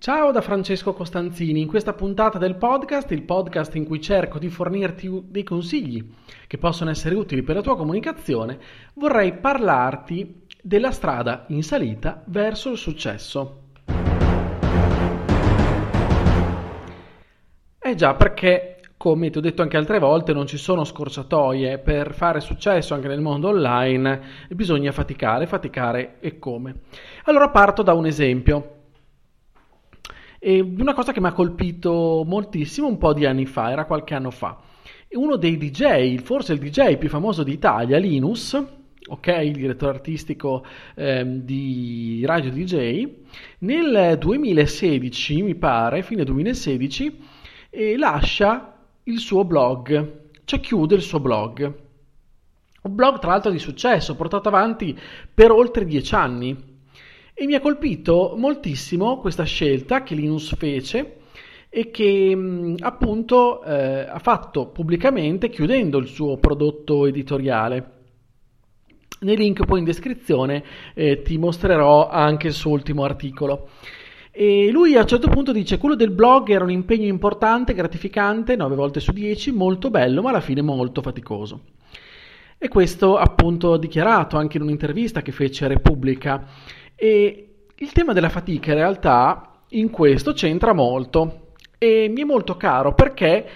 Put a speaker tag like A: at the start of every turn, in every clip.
A: Ciao da Francesco Costanzini, in questa puntata del podcast, il podcast in cui cerco di fornirti dei consigli che possono essere utili per la tua comunicazione, vorrei parlarti della strada in salita verso il successo. Eh già, perché come ti ho detto anche altre volte, non ci sono scorciatoie per fare successo anche nel mondo online, bisogna faticare, faticare e come. Allora parto da un esempio. E una cosa che mi ha colpito moltissimo un po' di anni fa, era qualche anno fa. Uno dei DJ, forse il DJ più famoso d'Italia, Linus, ok, il direttore artistico ehm, di Radio DJ, nel 2016, mi pare, fine 2016, eh, lascia il suo blog, cioè chiude il suo blog. Un blog tra l'altro di successo, portato avanti per oltre dieci anni. E mi ha colpito moltissimo questa scelta che Linus fece e che mh, appunto eh, ha fatto pubblicamente chiudendo il suo prodotto editoriale. Nei link poi in descrizione eh, ti mostrerò anche il suo ultimo articolo. E lui a un certo punto dice: Quello del blog era un impegno importante, gratificante, 9 volte su 10, molto bello, ma alla fine molto faticoso. E questo appunto dichiarato anche in un'intervista che fece a Repubblica. E il tema della fatica in realtà in questo c'entra molto e mi è molto caro perché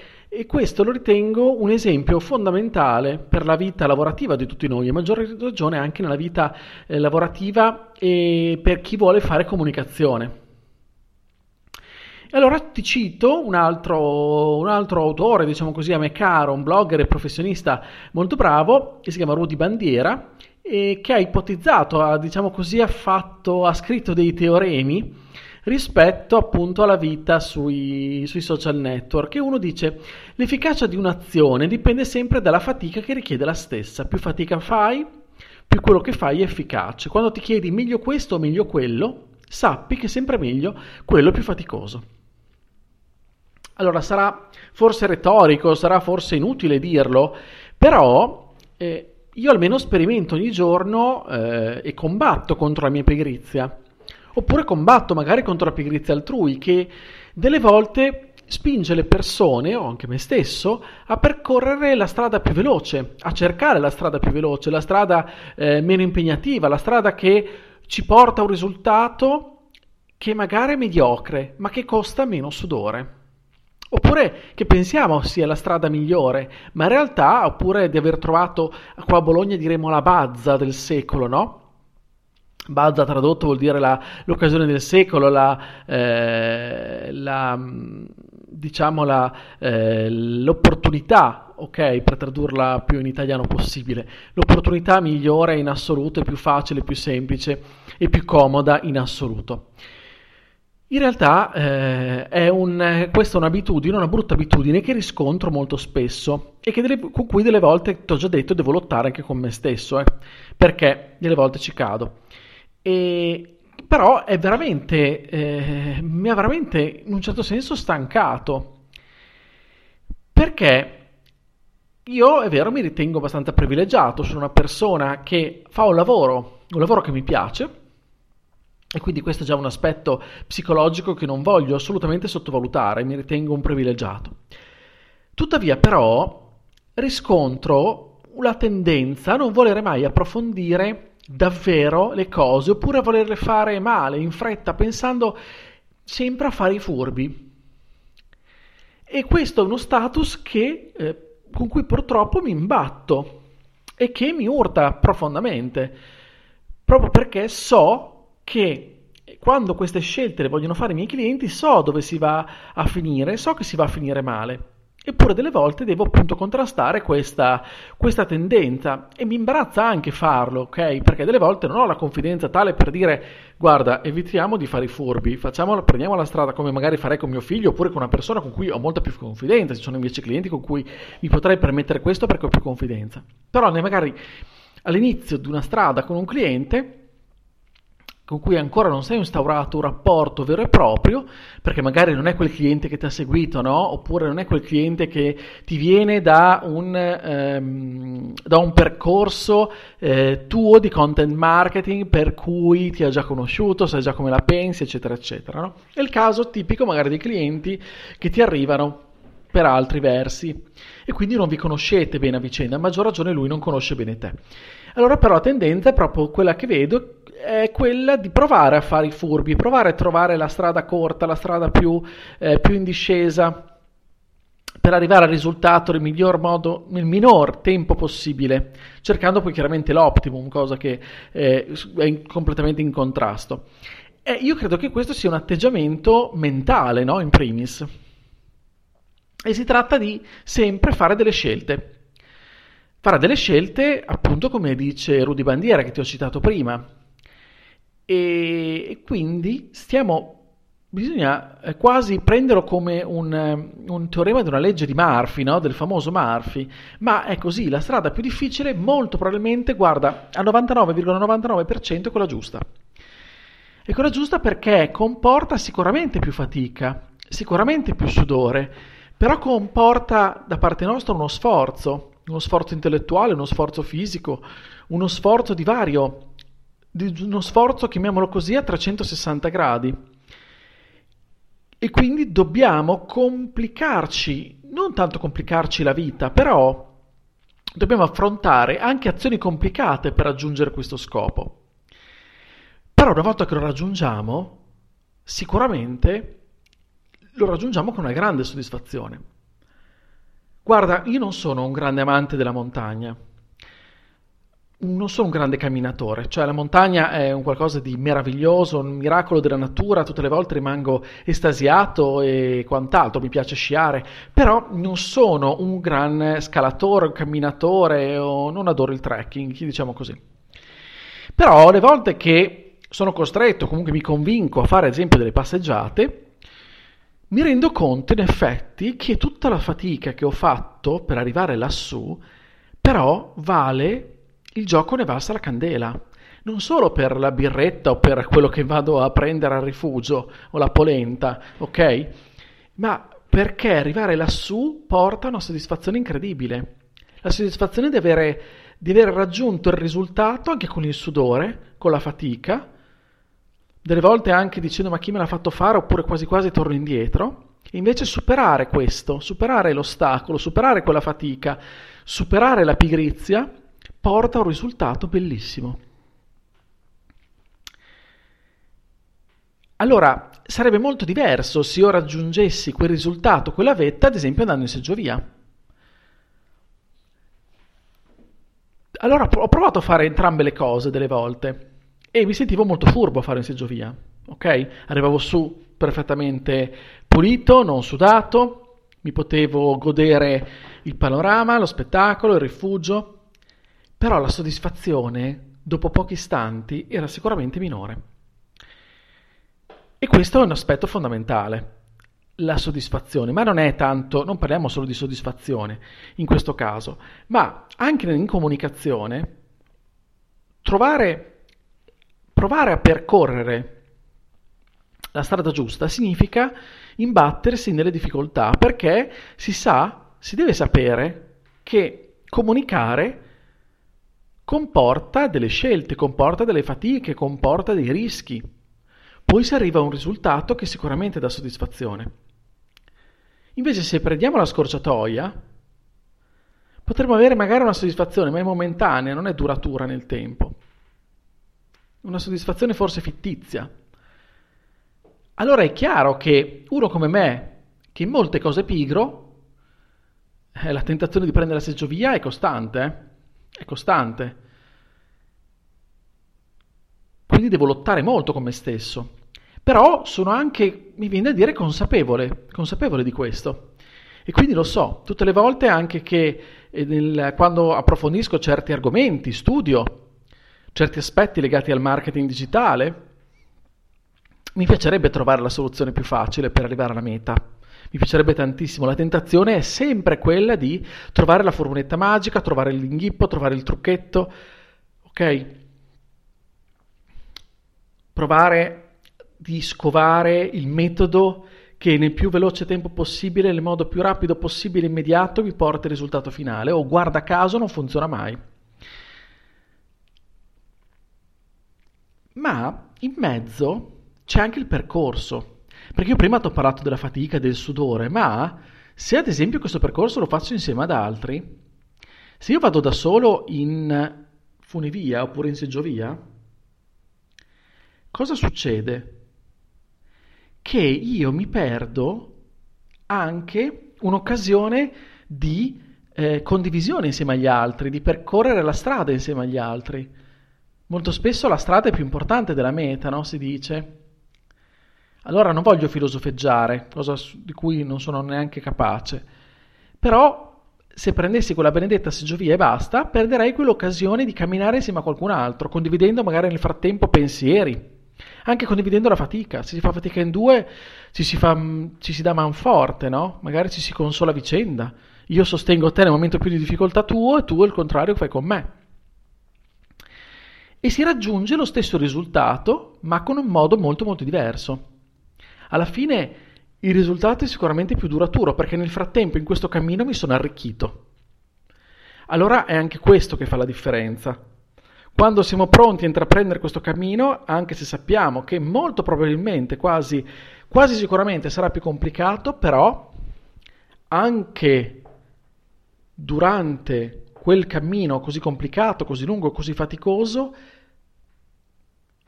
A: questo lo ritengo un esempio fondamentale per la vita lavorativa di tutti noi, a maggior ragione anche nella vita eh, lavorativa e per chi vuole fare comunicazione. Allora ti cito un altro, un altro, autore, diciamo così, a me caro, un blogger e professionista molto bravo, che si chiama Rudy Bandiera, e che ha ipotizzato, ha, diciamo così, ha, fatto, ha scritto dei teoremi rispetto appunto alla vita sui, sui social network. E uno dice: l'efficacia di un'azione dipende sempre dalla fatica che richiede la stessa. Più fatica fai, più quello che fai è efficace. Quando ti chiedi meglio questo o meglio quello, sappi che è sempre meglio quello più faticoso. Allora sarà forse retorico, sarà forse inutile dirlo, però eh, io almeno sperimento ogni giorno eh, e combatto contro la mia pigrizia. Oppure combatto magari contro la pigrizia altrui, che delle volte spinge le persone, o anche me stesso, a percorrere la strada più veloce, a cercare la strada più veloce, la strada eh, meno impegnativa, la strada che ci porta a un risultato che magari è mediocre, ma che costa meno sudore. Oppure che pensiamo sia la strada migliore, ma in realtà, oppure di aver trovato qua a Bologna diremo la bazza del secolo, no? Bazza tradotto vuol dire la, l'occasione del secolo, la, eh, la diciamo la, eh, l'opportunità, ok, per tradurla più in italiano possibile, l'opportunità migliore in assoluto più facile, più semplice e più comoda in assoluto. In realtà eh, è un, questa è un'abitudine, una brutta abitudine che riscontro molto spesso e delle, con cui delle volte, ti ho già detto, devo lottare anche con me stesso, eh, perché delle volte ci cado. E, però veramente, eh, mi ha veramente in un certo senso stancato, perché io è vero mi ritengo abbastanza privilegiato, sono una persona che fa un lavoro, un lavoro che mi piace, e quindi questo è già un aspetto psicologico che non voglio assolutamente sottovalutare, mi ritengo un privilegiato. Tuttavia però riscontro la tendenza a non volere mai approfondire davvero le cose oppure a volerle fare male, in fretta, pensando sempre a fare i furbi. E questo è uno status che, eh, con cui purtroppo mi imbatto e che mi urta profondamente, proprio perché so che quando queste scelte le vogliono fare i miei clienti so dove si va a finire, so che si va a finire male. Eppure delle volte devo appunto contrastare questa, questa, tendenza e mi imbarazza anche farlo, ok? Perché delle volte non ho la confidenza tale per dire guarda, evitiamo di fare i furbi, prendiamo la strada come magari farei con mio figlio oppure con una persona con cui ho molta più confidenza, ci sono invece clienti con cui mi potrei permettere questo perché ho più confidenza. Però magari all'inizio di una strada con un cliente con cui ancora non sei instaurato un rapporto vero e proprio, perché magari non è quel cliente che ti ha seguito, no? Oppure non è quel cliente che ti viene da un, ehm, da un percorso eh, tuo di content marketing per cui ti ha già conosciuto, sai già come la pensi, eccetera, eccetera. No? È il caso tipico magari dei clienti che ti arrivano per altri versi e quindi non vi conoscete bene a vicenda, a maggior ragione lui non conosce bene te. Allora però la tendenza è proprio quella che vedo è quella di provare a fare i furbi, provare a trovare la strada corta, la strada più, eh, più in discesa per arrivare al risultato nel miglior modo, nel minor tempo possibile, cercando poi chiaramente l'optimum, cosa che eh, è in, completamente in contrasto. E io credo che questo sia un atteggiamento mentale, no? In primis. E si tratta di sempre fare delle scelte. Fare delle scelte, appunto, come dice Rudy Bandiera, che ti ho citato prima e quindi stiamo bisogna eh, quasi prenderlo come un, eh, un, teorema di una legge di Murphy, no? del famoso Murphy, ma è così, la strada più difficile molto probabilmente, guarda, al 99,99% è quella giusta. È quella giusta perché comporta sicuramente più fatica, sicuramente più sudore, però comporta da parte nostra uno sforzo, uno sforzo intellettuale, uno sforzo fisico, uno sforzo di vario uno sforzo, chiamiamolo così, a 360 gradi. E quindi dobbiamo complicarci, non tanto complicarci la vita, però dobbiamo affrontare anche azioni complicate per raggiungere questo scopo. Però una volta che lo raggiungiamo, sicuramente lo raggiungiamo con una grande soddisfazione. Guarda, io non sono un grande amante della montagna non sono un grande camminatore, cioè la montagna è un qualcosa di meraviglioso, un miracolo della natura, tutte le volte rimango estasiato e quant'altro, mi piace sciare, però non sono un gran scalatore, un camminatore o non adoro il trekking, diciamo così. Però le volte che sono costretto, comunque mi convinco a fare ad esempio delle passeggiate, mi rendo conto in effetti che tutta la fatica che ho fatto per arrivare lassù, però vale il gioco ne valsa la candela. Non solo per la birretta o per quello che vado a prendere al rifugio o la polenta, ok? Ma perché arrivare lassù porta una soddisfazione incredibile. La soddisfazione di avere, di aver raggiunto il risultato anche con il sudore, con la fatica, delle volte anche dicendo ma chi me l'ha fatto fare oppure quasi quasi torno indietro. Invece superare questo, superare l'ostacolo, superare quella fatica, superare la pigrizia porta a un risultato bellissimo. Allora, sarebbe molto diverso se io raggiungessi quel risultato, quella vetta, ad esempio andando in seggiovia. Allora ho provato a fare entrambe le cose delle volte e mi sentivo molto furbo a fare in seggiovia, ok? Arrivavo su perfettamente pulito, non sudato, mi potevo godere il panorama, lo spettacolo, il rifugio, però la soddisfazione dopo pochi istanti era sicuramente minore. E questo è un aspetto fondamentale, la soddisfazione, ma non è tanto, non parliamo solo di soddisfazione in questo caso, ma anche in comunicazione trovare, provare a percorrere la strada giusta significa imbattersi nelle difficoltà perché si sa, si deve sapere che comunicare comporta delle scelte, comporta delle fatiche, comporta dei rischi. Poi si arriva a un risultato che sicuramente dà soddisfazione. Invece se prendiamo la scorciatoia, potremmo avere magari una soddisfazione, ma è momentanea, non è duratura nel tempo. Una soddisfazione forse fittizia. Allora è chiaro che uno come me, che in molte cose è pigro, eh, la tentazione di prendere la seggiovia è costante. Eh? è costante. Quindi devo lottare molto con me stesso. Però sono anche, mi viene da dire, consapevole, consapevole di questo. E quindi lo so, tutte le volte anche che eh, nel, quando approfondisco certi argomenti, studio certi aspetti legati al marketing digitale, mi piacerebbe trovare la soluzione più facile per arrivare alla meta mi piacerebbe tantissimo. La tentazione è sempre quella di trovare la formuletta magica, trovare l'inghippo, trovare il trucchetto, ok? Provare di scovare il metodo che nel più veloce tempo possibile, nel modo più rapido possibile, immediato, vi porta il risultato finale, o guarda caso non funziona mai. Ma in mezzo c'è anche il percorso, perché io prima ti ho parlato della fatica, del sudore, ma se ad esempio questo percorso lo faccio insieme ad altri, se io vado da solo in funivia oppure in seggiovia, cosa succede? Che io mi perdo anche un'occasione di eh, condivisione insieme agli altri, di percorrere la strada insieme agli altri. Molto spesso la strada è più importante della meta, no? Si dice. Allora non voglio filosofeggiare, cosa di cui non sono neanche capace. Però se prendessi quella benedetta seggiovia e basta, perderei quell'occasione di camminare insieme a qualcun altro, condividendo magari nel frattempo pensieri, anche condividendo la fatica. Se si fa fatica in due, ci si, fa, ci si dà man forte, no? Magari ci si consola a vicenda. Io sostengo te nel momento più di difficoltà tuo e tu il contrario fai con me. E si raggiunge lo stesso risultato, ma con un modo molto molto diverso. Alla fine il risultato è sicuramente più duraturo perché nel frattempo in questo cammino mi sono arricchito. Allora è anche questo che fa la differenza. Quando siamo pronti a intraprendere questo cammino, anche se sappiamo che molto probabilmente, quasi, quasi sicuramente sarà più complicato, però anche durante quel cammino così complicato, così lungo, così faticoso,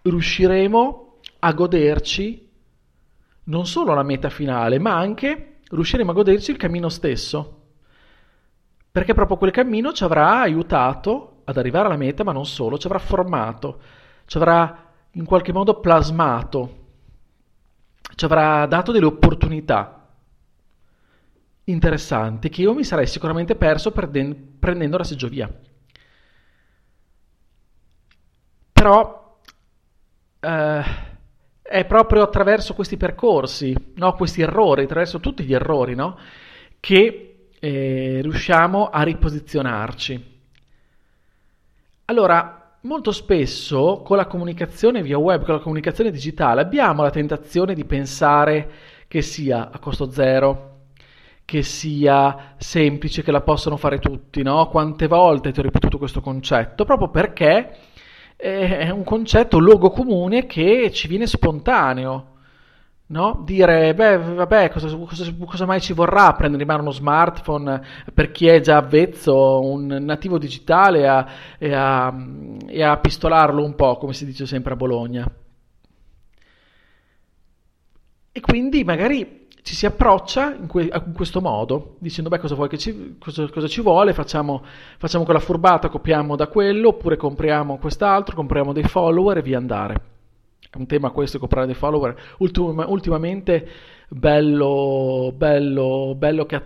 A: riusciremo a goderci non solo la meta finale, ma anche riusciremo a goderci il cammino stesso. Perché proprio quel cammino ci avrà aiutato ad arrivare alla meta, ma non solo, ci avrà formato, ci avrà in qualche modo plasmato, ci avrà dato delle opportunità interessanti che io mi sarei sicuramente perso perden- prendendo la seggiovia. Però eh, è proprio attraverso questi percorsi, no? questi errori, attraverso tutti gli errori, no? che eh, riusciamo a riposizionarci. Allora, molto spesso con la comunicazione via web, con la comunicazione digitale, abbiamo la tentazione di pensare che sia a costo zero, che sia semplice, che la possano fare tutti, no? Quante volte ti ho ripetuto questo concetto? Proprio perché è un concetto, un luogo comune che ci viene spontaneo. No? Dire, beh, vabbè, cosa, cosa, cosa, mai ci vorrà prendere in mano uno smartphone per chi è già avvezzo, un nativo digitale a, e, a, e a pistolarlo un po', come si dice sempre a Bologna. E quindi magari ci si approccia in, que- in, questo modo, dicendo beh cosa, ci, cosa, cosa ci vuole, facciamo, facciamo, quella furbata, copiamo da quello, oppure compriamo quest'altro, compriamo dei follower e via andare. È un tema questo, comprare dei follower, Ultim- ultimamente bello, bello, bello che...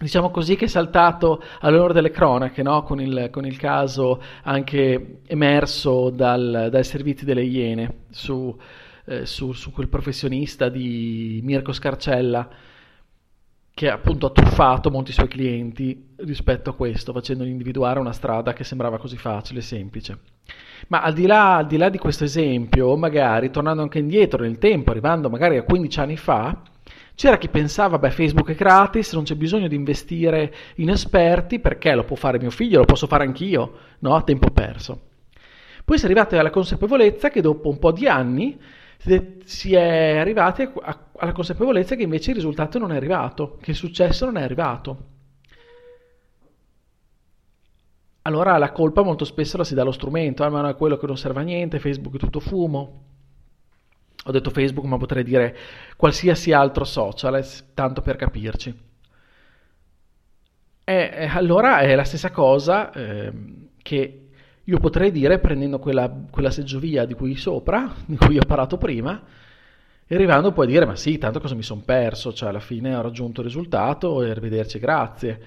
A: Diciamo così che è saltato all'onore delle cronache, no? con, il, con, il, caso anche emerso dal, dai servizi delle Iene su, eh, su, su, quel professionista di Mirko Scarcella che appunto ha truffato molti suoi clienti rispetto a questo, facendogli individuare una strada che sembrava così facile e semplice. Ma al di, là, al di là di questo esempio, magari tornando anche indietro nel tempo, arrivando magari a 15 anni fa, c'era chi pensava, beh, Facebook è gratis, non c'è bisogno di investire in esperti, perché lo può fare mio figlio, lo posso fare anch'io, no? A tempo perso. Poi si è arrivati alla consapevolezza che dopo un po' di anni si è arrivati alla consapevolezza che invece il risultato non è arrivato, che il successo non è arrivato. Allora la colpa molto spesso la si dà allo strumento, almeno è quello che non serve a niente, Facebook è tutto fumo. Ho detto Facebook, ma potrei dire qualsiasi altro social, eh, tanto per capirci. E, allora è la stessa cosa eh, che io potrei dire, prendendo quella, quella seggiovia di cui sopra, di cui ho parlato prima, e arrivando poi a dire, ma sì, tanto cosa mi sono perso, cioè alla fine ho raggiunto il risultato e arrivederci, grazie.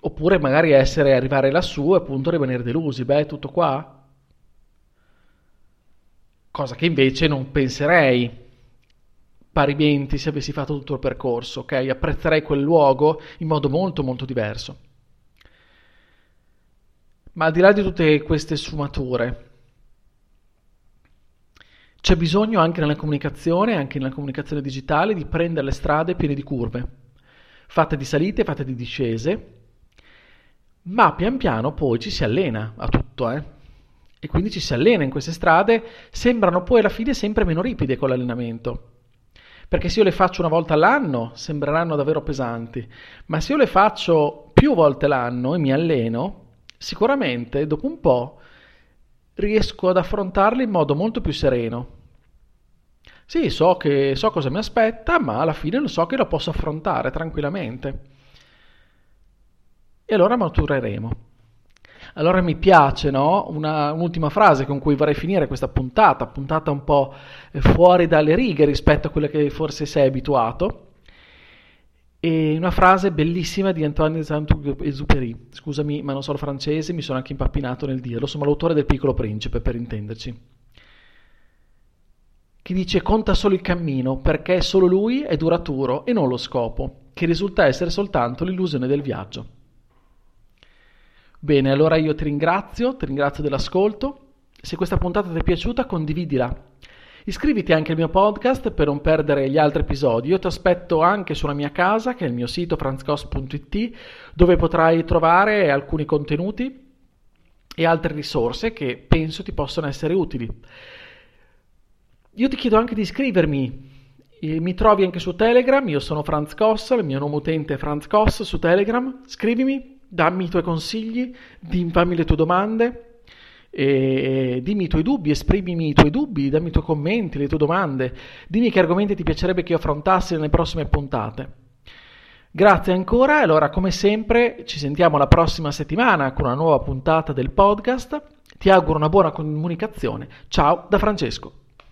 A: Oppure magari essere, arrivare lassù e appunto rimanere delusi, beh, tutto qua? Cosa che invece non penserei parimenti se avessi fatto tutto il percorso, ok? Apprezzerei quel luogo in modo molto molto diverso. Ma al di là di tutte queste sfumature, c'è bisogno anche nella comunicazione, anche nella comunicazione digitale, di prendere le strade piene di curve, fatte di salite, fatte di discese, ma pian piano poi ci si allena a tutto, eh? E quindi ci si allena in queste strade, sembrano poi alla fine sempre meno ripide con l'allenamento. Perché se io le faccio una volta all'anno sembreranno davvero pesanti, ma se io le faccio più volte l'anno e mi alleno, sicuramente dopo un po' riesco ad affrontarle in modo molto più sereno. Sì, so, che, so cosa mi aspetta, ma alla fine lo so che lo posso affrontare tranquillamente. E allora matureremo. Allora mi piace, no? Una, un'ultima frase con cui vorrei finire questa puntata, puntata un po' fuori dalle righe rispetto a quelle che forse sei abituato. E una frase bellissima di Antoine Saint-Exupéry. Scusami, ma non sono francese, mi sono anche impappinato nel dirlo. Sono l'autore del Piccolo Principe, per intenderci. Che dice: Conta solo il cammino, perché solo lui è duraturo e non lo scopo, che risulta essere soltanto l'illusione del viaggio. Bene, allora io ti ringrazio, ti ringrazio dell'ascolto. Se questa puntata ti è piaciuta, condividila. Iscriviti anche al mio podcast per non perdere gli altri episodi. Io ti aspetto anche sulla mia casa, che è il mio sito franzcos.it, dove potrai trovare alcuni contenuti e altre risorse che penso ti possono essere utili. Io ti chiedo anche di iscrivermi. Mi trovi anche su Telegram, io sono Franz Koss, il mio nome utente è Franz Koss su Telegram. Scrivimi, dammi i tuoi consigli, fammi le tue domande, e dimmi i tuoi dubbi, esprimimi i tuoi dubbi, dammi i tuoi commenti, le tue domande, dimmi che argomenti ti piacerebbe che io affrontassi nelle prossime puntate. Grazie ancora, allora come sempre ci sentiamo la prossima settimana con una nuova puntata del podcast. Ti auguro una buona comunicazione. Ciao da Francesco.